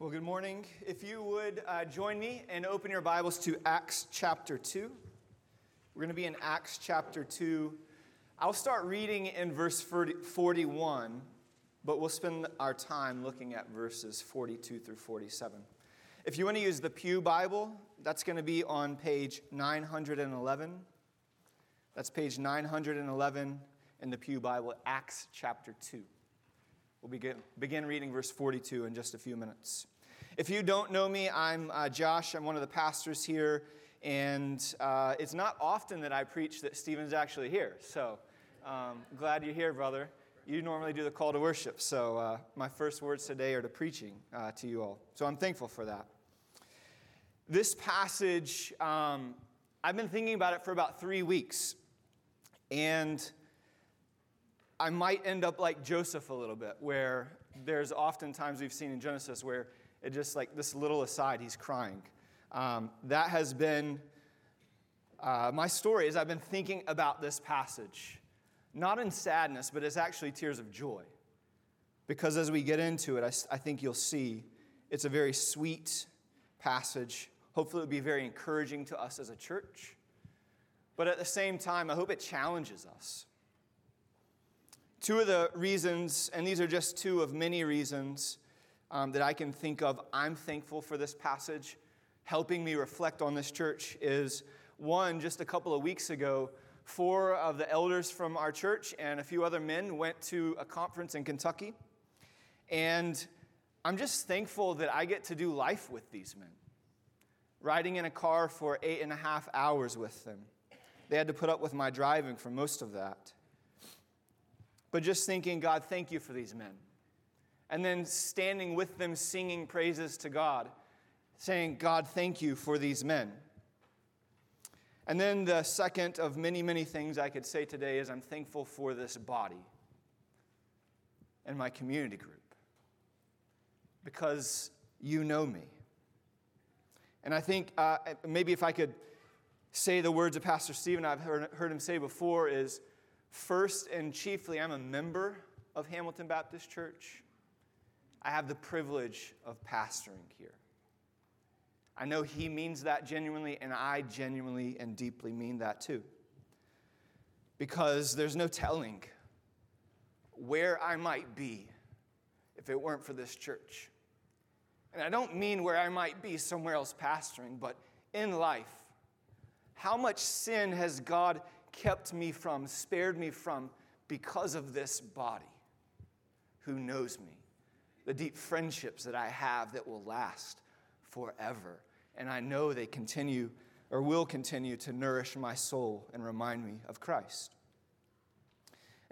Well, good morning. If you would uh, join me and open your Bibles to Acts chapter 2. We're going to be in Acts chapter 2. I'll start reading in verse 41, but we'll spend our time looking at verses 42 through 47. If you want to use the Pew Bible, that's going to be on page 911. That's page 911 in the Pew Bible, Acts chapter 2. We'll begin, begin reading verse 42 in just a few minutes. If you don't know me, I'm uh, Josh. I'm one of the pastors here. And uh, it's not often that I preach that Stephen's actually here. So um, glad you're here, brother. You normally do the call to worship. So uh, my first words today are to preaching uh, to you all. So I'm thankful for that. This passage, um, I've been thinking about it for about three weeks. And I might end up like Joseph a little bit, where there's often times we've seen in Genesis where it just like this little aside, he's crying. Um, that has been uh, my story as I've been thinking about this passage, not in sadness, but it's actually tears of joy. Because as we get into it, I, I think you'll see it's a very sweet passage. Hopefully, it'll be very encouraging to us as a church. But at the same time, I hope it challenges us. Two of the reasons, and these are just two of many reasons um, that I can think of, I'm thankful for this passage, helping me reflect on this church, is one, just a couple of weeks ago, four of the elders from our church and a few other men went to a conference in Kentucky. And I'm just thankful that I get to do life with these men. Riding in a car for eight and a half hours with them. They had to put up with my driving for most of that. But just thinking, God, thank you for these men. And then standing with them, singing praises to God, saying, God, thank you for these men. And then the second of many, many things I could say today is I'm thankful for this body and my community group because you know me. And I think uh, maybe if I could say the words of Pastor Stephen I've heard, heard him say before is First and chiefly, I'm a member of Hamilton Baptist Church. I have the privilege of pastoring here. I know he means that genuinely, and I genuinely and deeply mean that too. Because there's no telling where I might be if it weren't for this church. And I don't mean where I might be somewhere else pastoring, but in life. How much sin has God kept me from, spared me from because of this body who knows me. The deep friendships that I have that will last forever. And I know they continue or will continue to nourish my soul and remind me of Christ.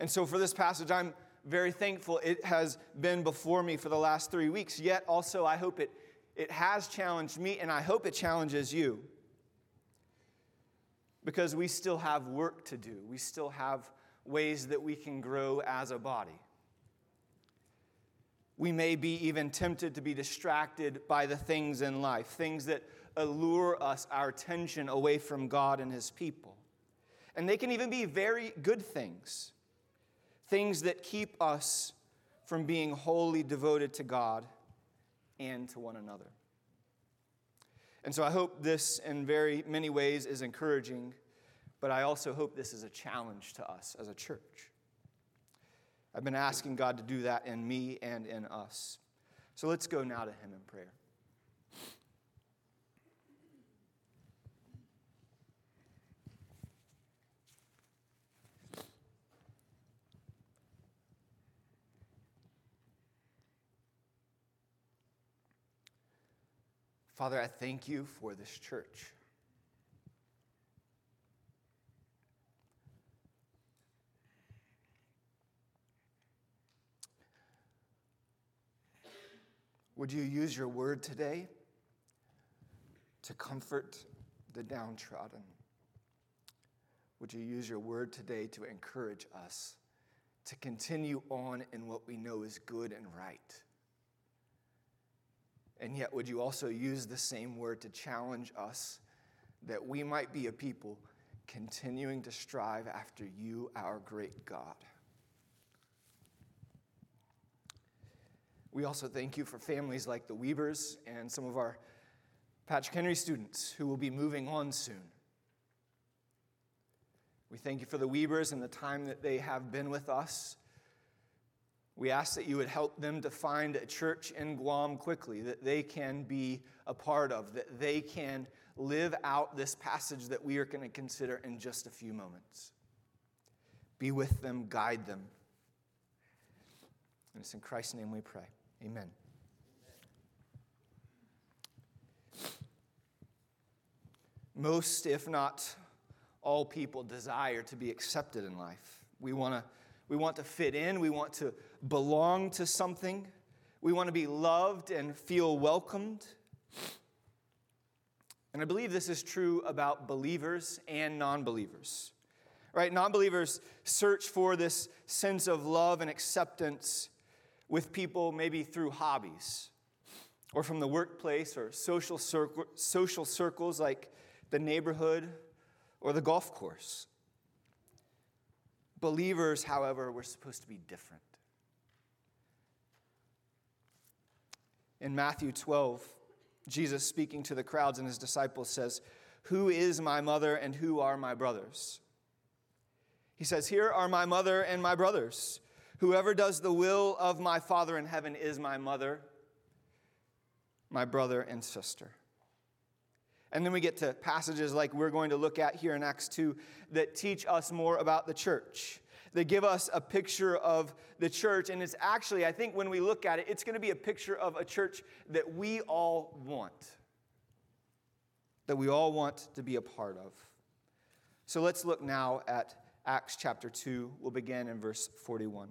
And so for this passage, I'm very thankful it has been before me for the last three weeks. Yet also, I hope it, it has challenged me, and I hope it challenges you because we still have work to do. We still have ways that we can grow as a body. We may be even tempted to be distracted by the things in life, things that allure us, our attention away from God and His people. And they can even be very good things, things that keep us from being wholly devoted to God and to one another. And so I hope this, in very many ways, is encouraging, but I also hope this is a challenge to us as a church. I've been asking God to do that in me and in us. So let's go now to Him in prayer. Father, I thank you for this church. Would you use your word today to comfort the downtrodden? Would you use your word today to encourage us to continue on in what we know is good and right? And yet, would you also use the same word to challenge us that we might be a people continuing to strive after you, our great God? We also thank you for families like the Weavers and some of our Patrick Henry students who will be moving on soon. We thank you for the Weavers and the time that they have been with us. We ask that you would help them to find a church in Guam quickly that they can be a part of, that they can live out this passage that we are going to consider in just a few moments. Be with them, guide them. And it's in Christ's name we pray. Amen. Most, if not all people, desire to be accepted in life. We, wanna, we want to fit in, we want to belong to something, we want to be loved and feel welcomed. And I believe this is true about believers and non believers. Right? Non believers search for this sense of love and acceptance with people maybe through hobbies or from the workplace or social, social circles like the neighborhood or the golf course. Believers, however, were supposed to be different. In Matthew 12, Jesus, speaking to the crowds and his disciples, says, Who is my mother and who are my brothers? He says, Here are my mother and my brothers. Whoever does the will of my Father in heaven is my mother, my brother, and sister. And then we get to passages like we're going to look at here in Acts 2 that teach us more about the church. They give us a picture of the church. And it's actually, I think when we look at it, it's going to be a picture of a church that we all want, that we all want to be a part of. So let's look now at Acts chapter 2. We'll begin in verse 41.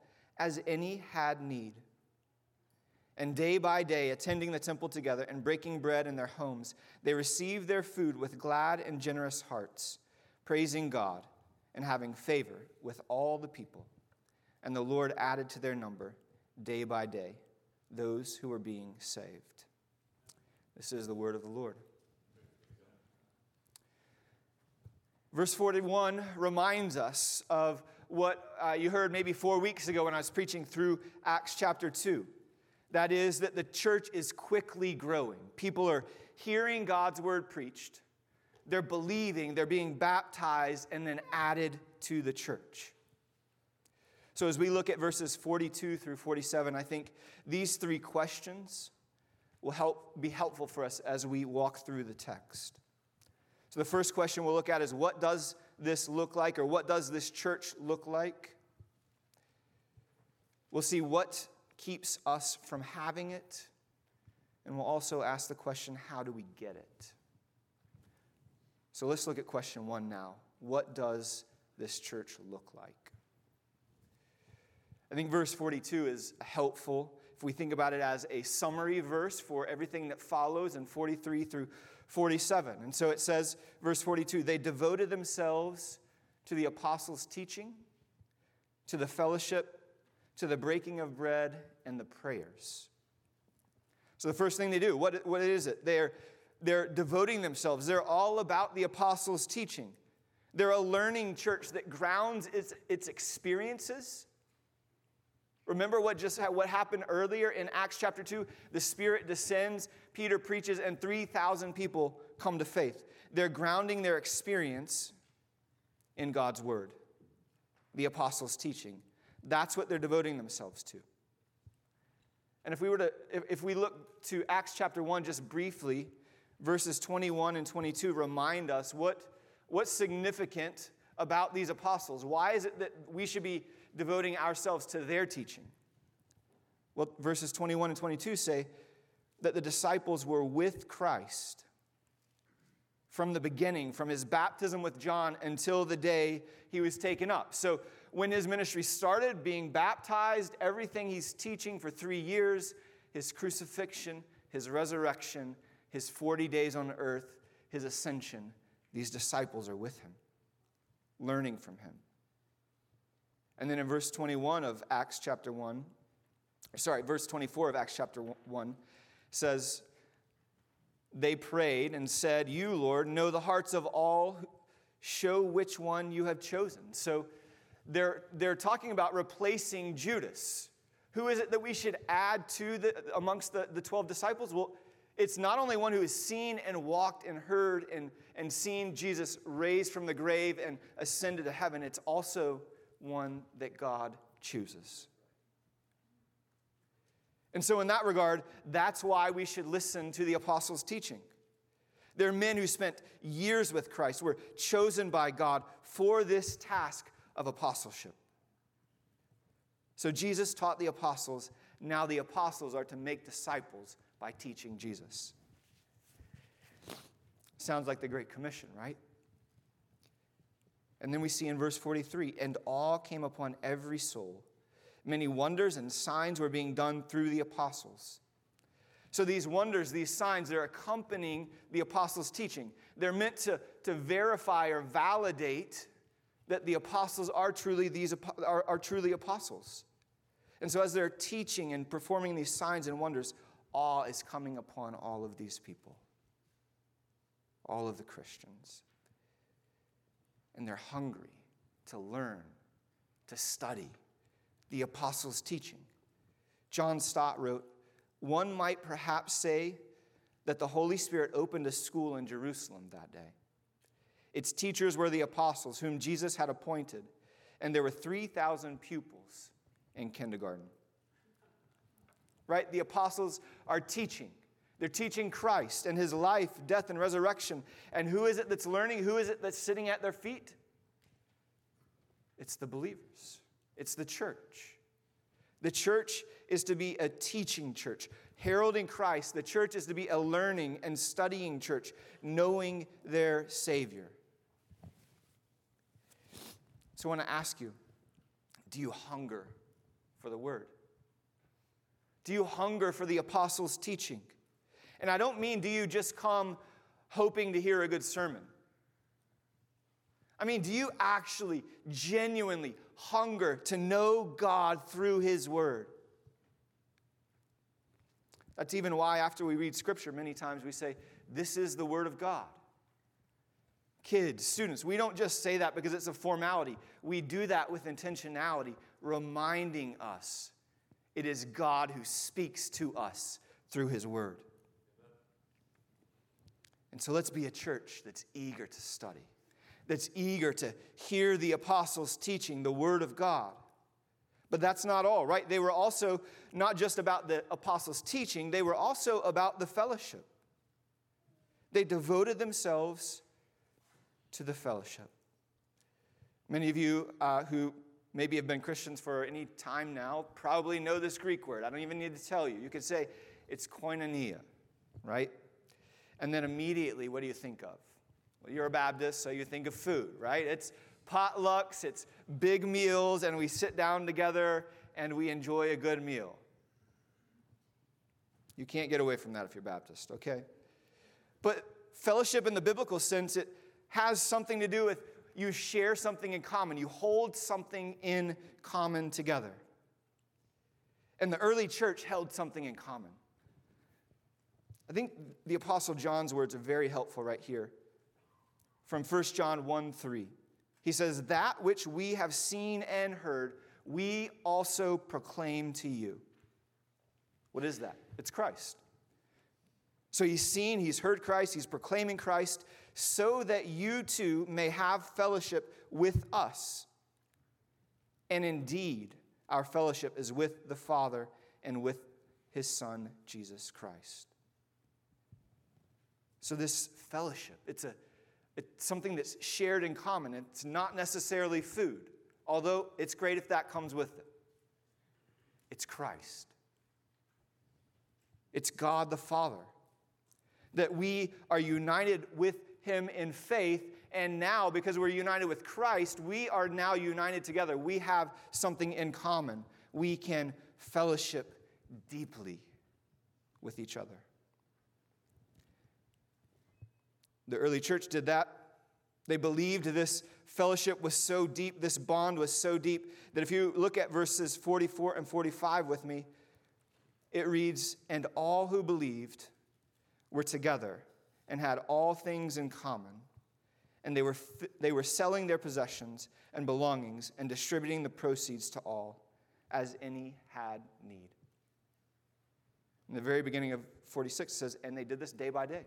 as any had need. And day by day, attending the temple together and breaking bread in their homes, they received their food with glad and generous hearts, praising God and having favor with all the people. And the Lord added to their number day by day those who were being saved. This is the word of the Lord. Verse 41 reminds us of what uh, you heard maybe four weeks ago when I was preaching through Acts chapter 2. That is, that the church is quickly growing. People are hearing God's word preached, they're believing, they're being baptized, and then added to the church. So, as we look at verses 42 through 47, I think these three questions will help, be helpful for us as we walk through the text. So, the first question we'll look at is what does this look like, or what does this church look like? We'll see what keeps us from having it, and we'll also ask the question how do we get it? So let's look at question one now. What does this church look like? I think verse 42 is helpful if we think about it as a summary verse for everything that follows in 43 through 47. And so it says, verse 42, they devoted themselves to the apostles' teaching, to the fellowship, to the breaking of bread, and the prayers. So the first thing they do, what, what is it? They're, they're devoting themselves. They're all about the apostles' teaching. They're a learning church that grounds its, its experiences Remember what just what happened earlier in Acts chapter 2? The Spirit descends, Peter preaches, and 3,000 people come to faith. They're grounding their experience in God's word, the apostles' teaching. That's what they're devoting themselves to. And if we were to, if, we look to Acts chapter 1 just briefly, verses 21 and 22 remind us what, what's significant about these apostles. Why is it that we should be devoting ourselves to their teaching. Well, verses 21 and 22 say that the disciples were with Christ from the beginning, from his baptism with John until the day he was taken up. So when his ministry started, being baptized, everything he's teaching for three years, his crucifixion, his resurrection, his 40 days on earth, his ascension, these disciples are with him, learning from him. And then in verse 21 of Acts chapter 1, sorry, verse 24 of Acts chapter 1 says, They prayed and said, You, Lord, know the hearts of all, show which one you have chosen. So they're, they're talking about replacing Judas. Who is it that we should add to the, amongst the, the 12 disciples? Well, it's not only one who has seen and walked and heard and, and seen Jesus raised from the grave and ascended to heaven, it's also one that God chooses. And so, in that regard, that's why we should listen to the apostles' teaching. They're men who spent years with Christ, were chosen by God for this task of apostleship. So, Jesus taught the apostles. Now, the apostles are to make disciples by teaching Jesus. Sounds like the Great Commission, right? And then we see in verse 43 and all came upon every soul. Many wonders and signs were being done through the apostles. So these wonders, these signs, they're accompanying the apostles' teaching. They're meant to, to verify or validate that the apostles are truly these are, are truly apostles. And so as they're teaching and performing these signs and wonders, awe is coming upon all of these people, all of the Christians and they're hungry to learn, to study the apostles' teaching. John Stott wrote, One might perhaps say that the Holy Spirit opened a school in Jerusalem that day. Its teachers were the apostles, whom Jesus had appointed, and there were 3,000 pupils in kindergarten. Right? The apostles are teaching. They're teaching Christ and his life, death, and resurrection. And who is it that's learning? Who is it that's sitting at their feet? It's the believers, it's the church. The church is to be a teaching church, heralding Christ. The church is to be a learning and studying church, knowing their Savior. So I want to ask you do you hunger for the Word? Do you hunger for the apostles' teaching? And I don't mean do you just come hoping to hear a good sermon. I mean, do you actually genuinely hunger to know God through His Word? That's even why, after we read Scripture, many times we say, This is the Word of God. Kids, students, we don't just say that because it's a formality. We do that with intentionality, reminding us it is God who speaks to us through His Word. And so let's be a church that's eager to study, that's eager to hear the apostles' teaching, the Word of God. But that's not all, right? They were also not just about the apostles' teaching, they were also about the fellowship. They devoted themselves to the fellowship. Many of you uh, who maybe have been Christians for any time now probably know this Greek word. I don't even need to tell you. You could say it's koinonia, right? And then immediately, what do you think of? Well, you're a Baptist, so you think of food, right? It's potlucks, it's big meals, and we sit down together and we enjoy a good meal. You can't get away from that if you're Baptist, okay? But fellowship in the biblical sense, it has something to do with you share something in common, you hold something in common together. And the early church held something in common. I think the Apostle John's words are very helpful right here. From 1 John 1 3. He says, That which we have seen and heard, we also proclaim to you. What is that? It's Christ. So he's seen, he's heard Christ, he's proclaiming Christ, so that you too may have fellowship with us. And indeed, our fellowship is with the Father and with his Son, Jesus Christ. So, this fellowship, it's, a, it's something that's shared in common. It's not necessarily food, although it's great if that comes with it. It's Christ, it's God the Father. That we are united with Him in faith And now, because we're united with Christ, we are now united together. We have something in common. We can fellowship deeply with each other. The early church did that. They believed this fellowship was so deep, this bond was so deep, that if you look at verses 44 and 45 with me, it reads, And all who believed were together and had all things in common. And they were, they were selling their possessions and belongings and distributing the proceeds to all as any had need. In the very beginning of 46 it says, And they did this day by day.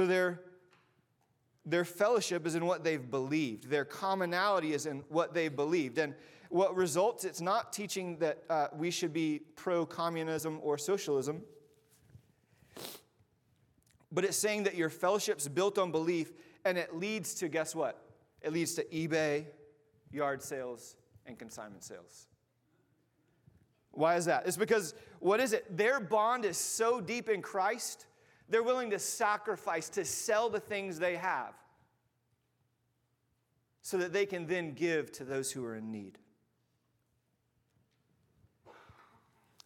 So their, their fellowship is in what they've believed, their commonality is in what they've believed. And what results, it's not teaching that uh, we should be pro communism or socialism, but it's saying that your fellowship's built on belief and it leads to, guess what? It leads to eBay, yard sales, and consignment sales. Why is that? It's because, what is it? Their bond is so deep in Christ they're willing to sacrifice, to sell the things they have, so that they can then give to those who are in need.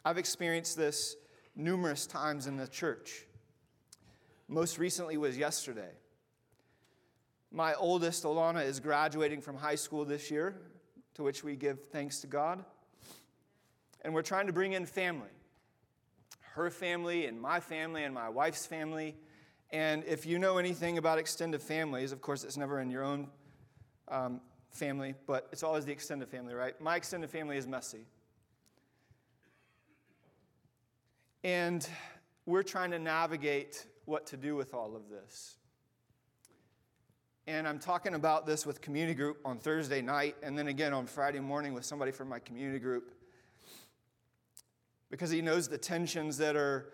I've experienced this numerous times in the church. Most recently was yesterday. My oldest, Alana, is graduating from high school this year, to which we give thanks to God. And we're trying to bring in family her family and my family and my wife's family. And if you know anything about extended families, of course, it's never in your own um, family, but it's always the extended family, right? My extended family is messy. And we're trying to navigate what to do with all of this. And I'm talking about this with community group on Thursday night, and then again on Friday morning with somebody from my community group because he knows the tensions that are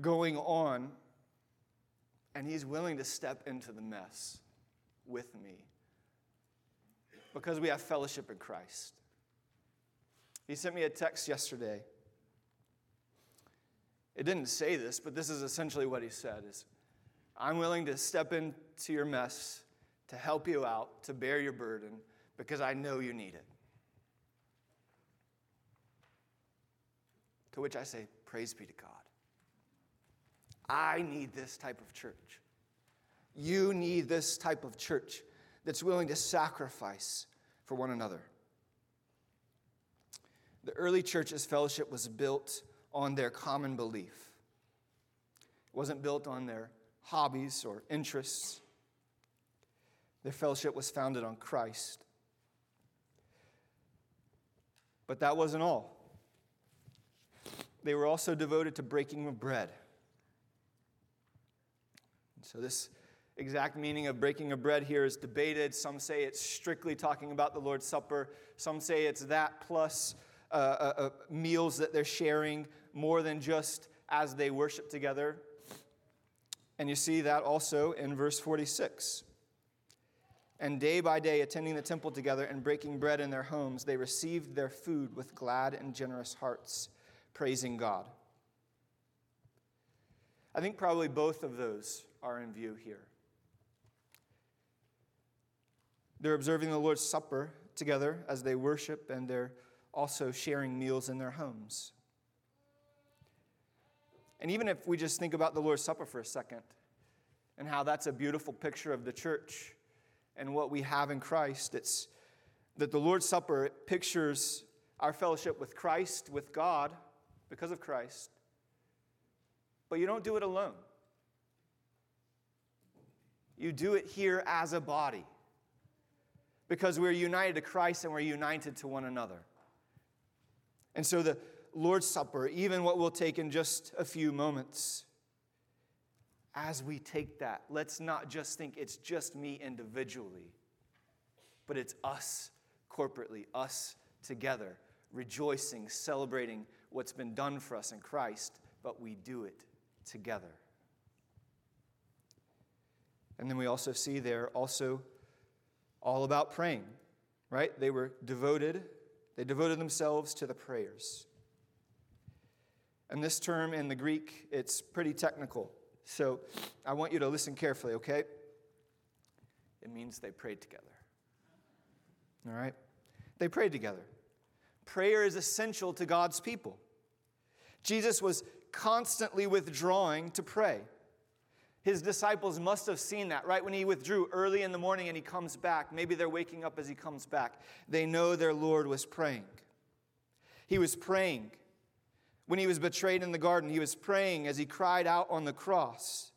going on, and he's willing to step into the mess with me because we have fellowship in Christ. He sent me a text yesterday. It didn't say this, but this is essentially what he said is I'm willing to step into your mess to help you out, to bear your burden because I know you need it. To which I say, Praise be to God. I need this type of church. You need this type of church that's willing to sacrifice for one another. The early church's fellowship was built on their common belief. It wasn't built on their hobbies or interests. Their fellowship was founded on Christ. But that wasn't all they were also devoted to breaking of bread. So, this exact meaning of breaking of bread here is debated. Some say it's strictly talking about the Lord's Supper, some say it's that plus uh, uh, uh, meals that they're sharing more than just as they worship together. And you see that also in verse 46. And day by day, attending the temple together and breaking bread in their homes, they received their food with glad and generous hearts praising God. I think probably both of those are in view here. They're observing the Lord's Supper together as they worship, and they're also sharing meals in their homes. And even if we just think about the Lord's Supper for a second, and how that's a beautiful picture of the church and what we have in Christ, it's that the Lord's Supper pictures our fellowship with Christ, with God, because of Christ. But you don't do it alone. You do it here as a body because we're united to Christ and we're united to one another. And so the Lord's Supper, even what we'll take in just a few moments, as we take that, let's not just think it's just me individually, but it's us corporately, us together, rejoicing, celebrating what's been done for us in Christ, but we do it together. And then we also see there also all about praying, right? They were devoted, they devoted themselves to the prayers. And this term in the Greek, it's pretty technical. So I want you to listen carefully, okay? It means they prayed together. All right? They prayed together. Prayer is essential to God's people. Jesus was constantly withdrawing to pray. His disciples must have seen that, right? When he withdrew early in the morning and he comes back, maybe they're waking up as he comes back. They know their Lord was praying. He was praying. When he was betrayed in the garden, he was praying as he cried out on the cross.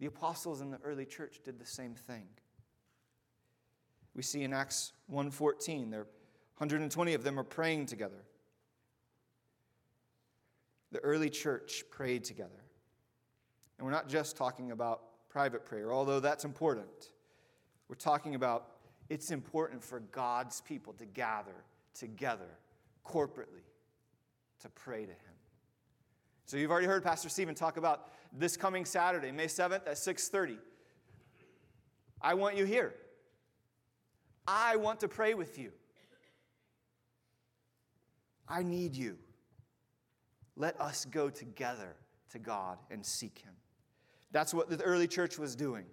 The apostles in the early church did the same thing. We see in Acts 1:14, there 120 of them are praying together. The early church prayed together. And we're not just talking about private prayer, although that's important. We're talking about it's important for God's people to gather together corporately to pray to Him. So you've already heard Pastor Stephen talk about this coming Saturday, May 7th at 6:30. I want you here. I want to pray with you. I need you. Let us go together to God and seek Him. That's what the early church was doing.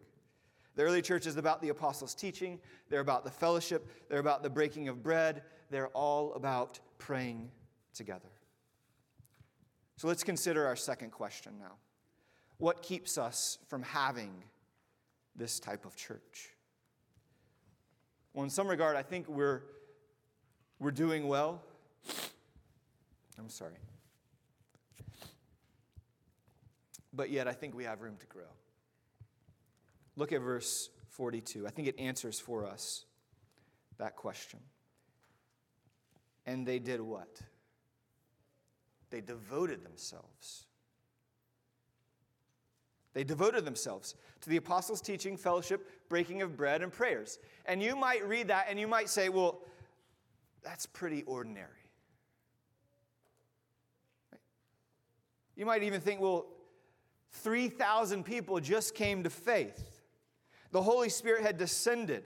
The early church is about the apostles' teaching, they're about the fellowship, they're about the breaking of bread, they're all about praying together. So let's consider our second question now. What keeps us from having this type of church? Well, in some regard, I think we're, we're doing well. I'm sorry. But yet, I think we have room to grow. Look at verse 42. I think it answers for us that question. And they did what? They devoted themselves. They devoted themselves to the apostles' teaching, fellowship, breaking of bread, and prayers. And you might read that and you might say, well, that's pretty ordinary. You might even think, well, 3,000 people just came to faith. The Holy Spirit had descended,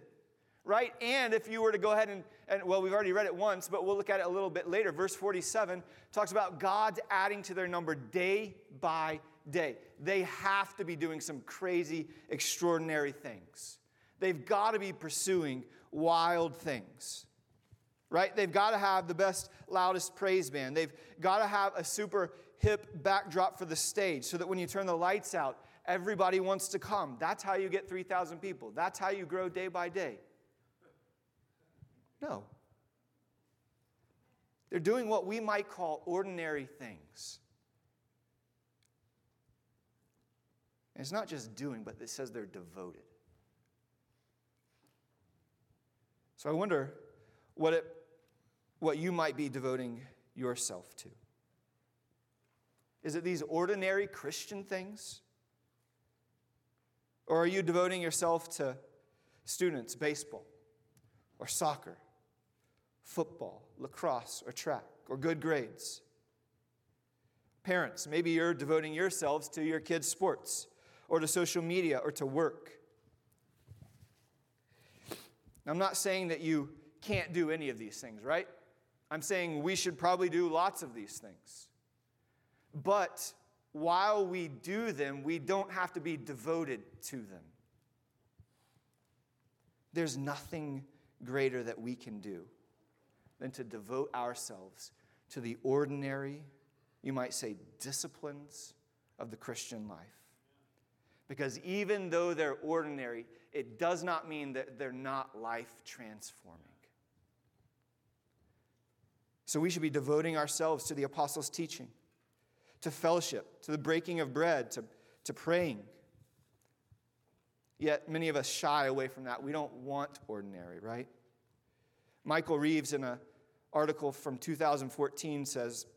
right? And if you were to go ahead and and well, we've already read it once, but we'll look at it a little bit later. Verse 47 talks about God's adding to their number day by day. They have to be doing some crazy, extraordinary things. They've got to be pursuing wild things, right? They've got to have the best, loudest praise band. They've got to have a super hip backdrop for the stage so that when you turn the lights out, everybody wants to come. That's how you get 3,000 people. That's how you grow day by day. No. They're doing what we might call ordinary things. And it's not just doing, but it says they're devoted. So I wonder what, it, what you might be devoting yourself to. Is it these ordinary Christian things? Or are you devoting yourself to students, baseball, or soccer, football, lacrosse, or track, or good grades. Parents, maybe you're devoting yourselves to your kids' sports, or to social media, or to work. I'm not saying that you can't do any of these things, right? I'm saying we should probably do lots of these things. But while we do them, we don't have to be devoted to them. There's nothing greater that we can do than to devote ourselves to the ordinary, you might say, disciplines of the Christian life. Because even though they're ordinary, it does not mean that they're not life transforming. So we should be devoting ourselves to the apostles' teaching, to fellowship, to the breaking of bread, to, to praying. Yet many of us shy away from that. We don't want ordinary, right? Michael Reeves, in an article from 2014, says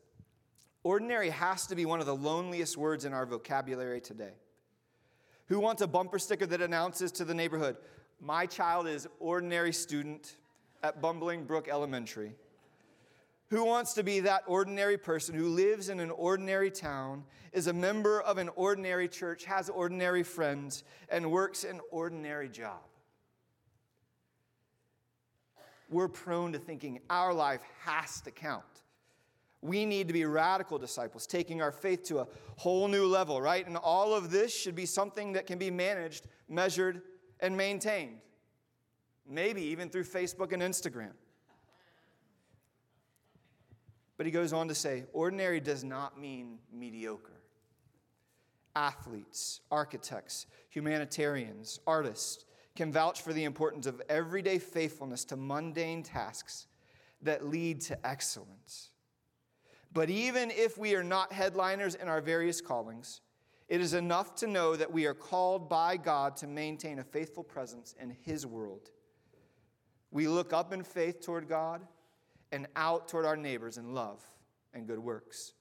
Ordinary has to be one of the loneliest words in our vocabulary today. Who wants a bumper sticker that announces to the neighborhood, My child is ordinary student at Bumbling Brook Elementary? Who wants to be that ordinary person who lives in an ordinary town, is a member of an ordinary church, has ordinary friends, and works an ordinary job? we're prone to thinking our life has to count. We need to be radical disciples, taking our faith to a whole new level, right? And all of this should be something that can be managed, measured, and maintained, maybe even through Facebook and Instagram. But he goes on to say ordinary does not mean mediocre. Athletes, architects, humanitarians, artists can vouch for the importance of everyday faithfulness to mundane tasks that lead to excellence. But even if we are not headliners in our various callings, it is enough to know that we are called by God to maintain a faithful presence in His world. We look up in faith toward God and out toward our neighbors in love and good works.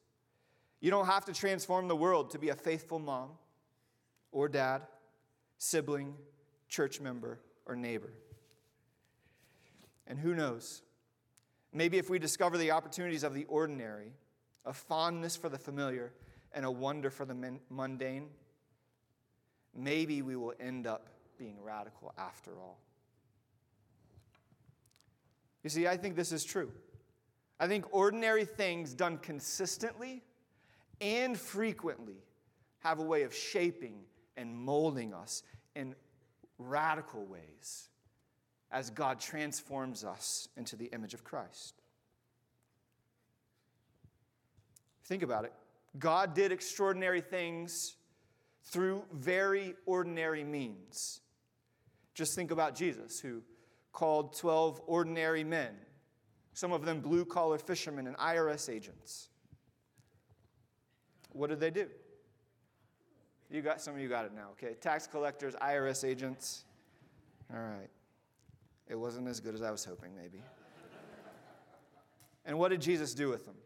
You don't have to transform the world to be a faithful mom or dad, sibling, church member, or neighbor. And who knows? Maybe if we discover the opportunities of the ordinary, a fondness for the familiar, and a wonder for the mundane, maybe we will end up being radical after all. You see, I think this is true. I think ordinary things done consistently and frequently have a way of shaping and molding us in radical ways as God transforms us into the image of Christ. Think about it. God did extraordinary things through very ordinary means. Just think about Jesus, who called 12 ordinary men, some of them blue collar fishermen and IRS agents. What did they do? You got some of you got it now, okay? Tax collectors, IRS agents. All right. It wasn't as good as I was hoping, maybe. and what did Jesus do with them?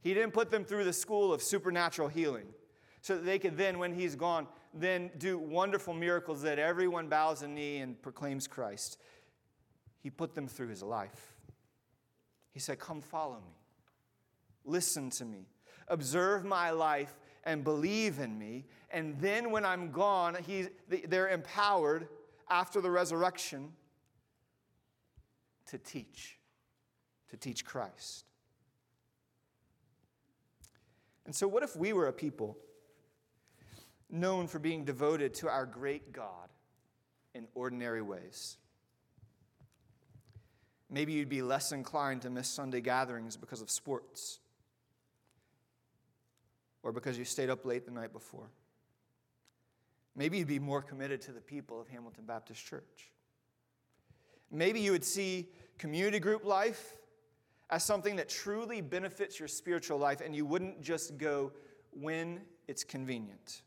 He didn't put them through the school of supernatural healing so that they could then, when he's gone, then do wonderful miracles that everyone bows a knee and proclaims Christ. He put them through his life. He said, Come follow me. Listen to me. Observe my life and believe in me. And then when I'm gone, he, they're empowered after the resurrection to teach, to teach Christ. And so, what if we were a people known for being devoted to our great God in ordinary ways? Maybe you'd be less inclined to miss Sunday gatherings because of sports or because you stayed up late the night before. Maybe you'd be more committed to the people of Hamilton Baptist Church. Maybe you would see community group life as something that truly benefits your spiritual life and you wouldn't just go when it's convenient.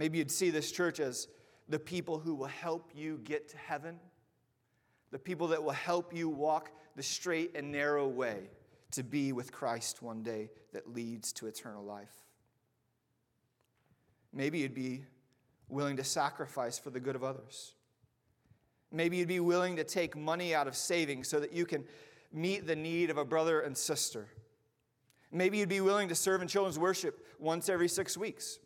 Maybe you'd see this church as the people who will help you get to heaven, the people that will help you walk the straight and narrow way to be with Christ one day that leads to eternal life. Maybe you'd be willing to sacrifice for the good of others. Maybe you'd be willing to take money out of savings so that you can meet the need of a brother and sister. Maybe you'd be willing to serve in children's worship once every six weeks.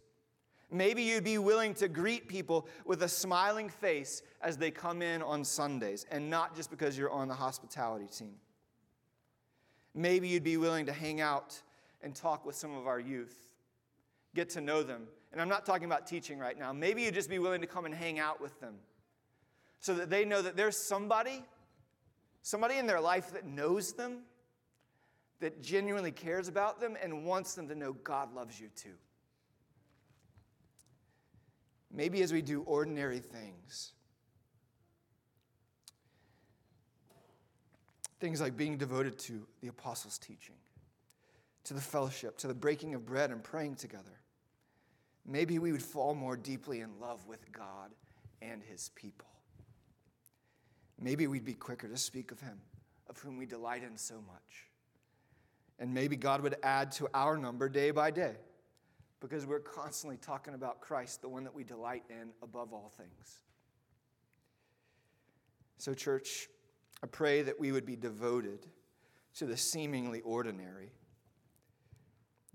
Maybe you'd be willing to greet people with a smiling face as they come in on Sundays, and not just because you're on the hospitality team. Maybe you'd be willing to hang out and talk with some of our youth, get to know them. And I'm not talking about teaching right now. Maybe you'd just be willing to come and hang out with them so that they know that there's somebody, somebody in their life that knows them, that genuinely cares about them, and wants them to know God loves you too. Maybe as we do ordinary things, Things like being devoted to the apostles' teaching, to the fellowship, to the breaking of bread and praying together. Maybe we would fall more deeply in love with God and his people. Maybe we'd be quicker to speak of him, of whom we delight in so much. And maybe God would add to our number day by day because we're constantly talking about Christ, the one that we delight in above all things. So, church, I pray that we would be devoted to the seemingly ordinary,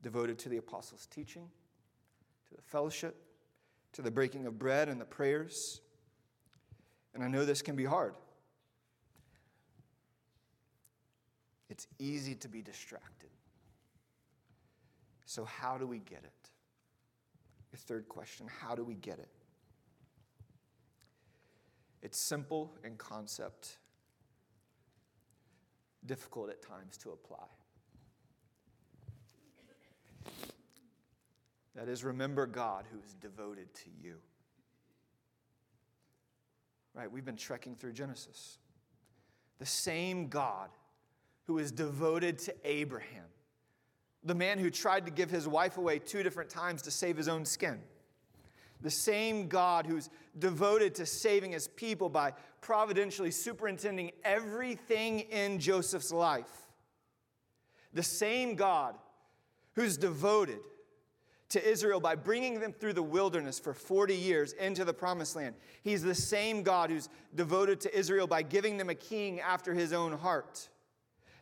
devoted to the apostles' teaching, to the fellowship, to the breaking of bread and the prayers. And I know this can be hard. It's easy to be distracted. So, how do we get it? Your third question how do we get it? It's simple in concept, difficult at times to apply. That is, remember God who is devoted to you. Right? We've been trekking through Genesis. The same God who is devoted to Abraham, the man who tried to give his wife away two different times to save his own skin. The same God who's devoted to saving his people by providentially superintending everything in Joseph's life. The same God who's devoted to Israel by bringing them through the wilderness for 40 years into the promised land. He's the same God who's devoted to Israel by giving them a king after his own heart.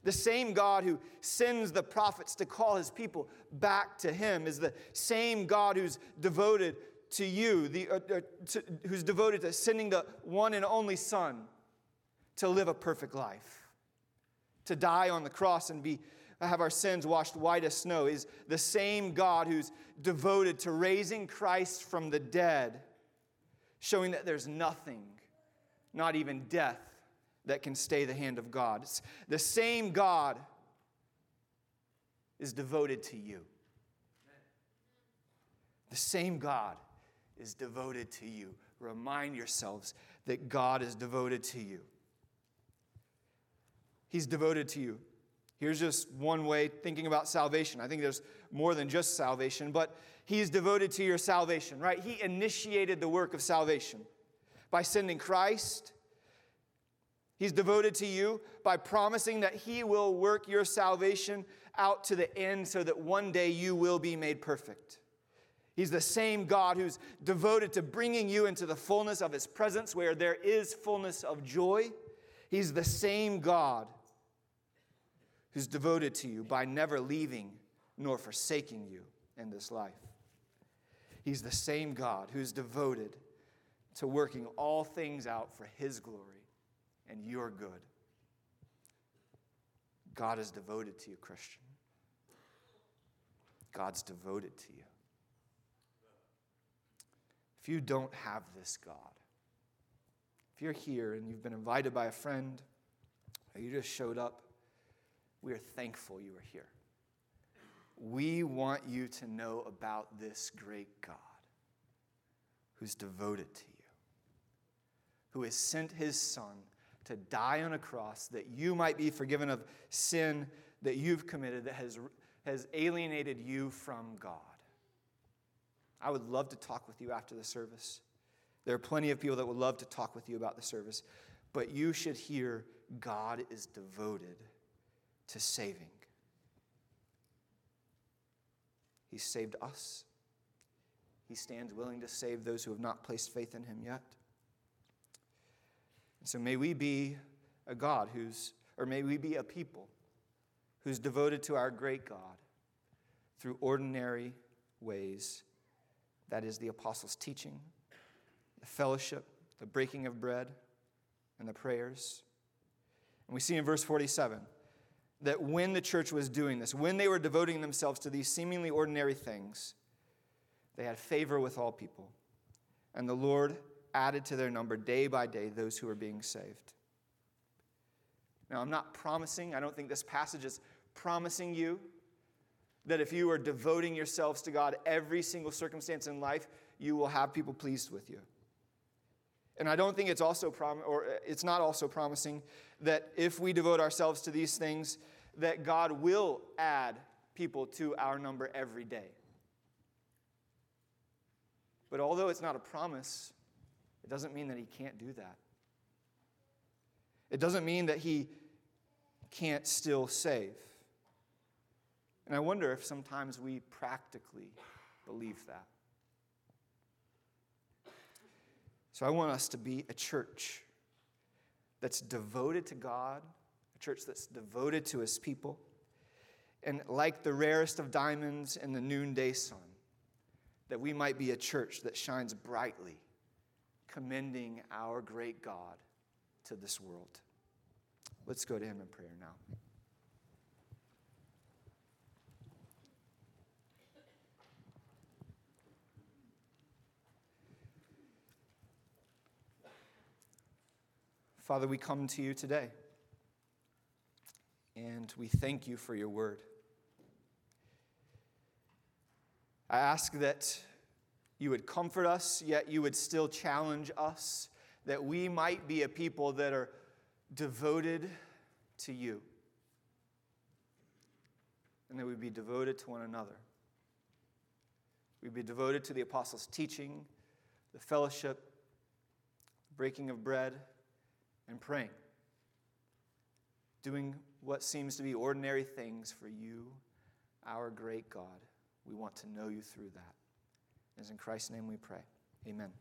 The same God who sends the prophets to call his people back to him is the same God who's devoted to you, the, uh, uh, to, who's devoted to sending the one and only Son to live a perfect life, to die on the cross and be have our sins washed white as snow, is the same God who's devoted to raising Christ from the dead, showing that there's nothing, not even death, that can stay the hand of God. It's the same God is devoted to you. The same God is devoted to you. Remind yourselves that God is devoted to you. He's devoted to you. Here's just one way thinking about salvation. I think there's more than just salvation, but He's devoted to your salvation, right? He initiated the work of salvation by sending Christ. He's devoted to you by promising that He will work your salvation out to the end so that one day you will be made perfect. He's the same God who's devoted to bringing you into the fullness of His presence where there is fullness of joy. He's the same God who's devoted to you by never leaving nor forsaking you in this life. He's the same God who's devoted to working all things out for His glory and your good. God is devoted to you, Christian. God's devoted to you. If you don't have this God, if you're here and you've been invited by a friend, or you just showed up, we are thankful you are here. We want you to know about this great God who's devoted to you, who has sent his Son to die on a cross that you might be forgiven of sin that you've committed that has, has alienated you from God. I would love to talk with you after the service. There are plenty of people that would love to talk with you about the service, but you should hear God is devoted to saving. He saved us. He stands willing to save those who have not placed faith in him yet. So may we be a God who's, or may we be a people who's devoted to our great God through ordinary ways. That is the apostles' teaching, the fellowship, the breaking of bread, and the prayers. And we see in verse 47 that when the church was doing this, when they were devoting themselves to these seemingly ordinary things, they had favor with all people. And the Lord added to their number day by day those who are being saved. Now, I'm not promising, I don't think this passage is promising you that if you are devoting yourselves to God every single circumstance in life, you will have people pleased with you. And I don't think it's also prom- or uh, it's not also promising that if we devote ourselves to these things, that God will add people to our number every day. But although it's not a promise, it doesn't mean that He can't do that. It doesn't mean that He can't still save. And I wonder if sometimes we practically believe that. So I want us to be a church that's devoted to God, a church that's devoted to his people, and like the rarest of diamonds in the noonday sun, that we might be a church that shines brightly, commending our great God to this world. Let's go to him in prayer now. Father, we come to you today and we thank you for your word. I ask that you would comfort us, yet you would still challenge us, that we might be a people that are devoted to you, and that we'd be devoted to one another. We'd be devoted to the apostles' teaching, the fellowship, breaking of bread, and praying. Doing what seems to be ordinary things for you, our great God. We want to know you through that. As in Christ's name we pray. Amen.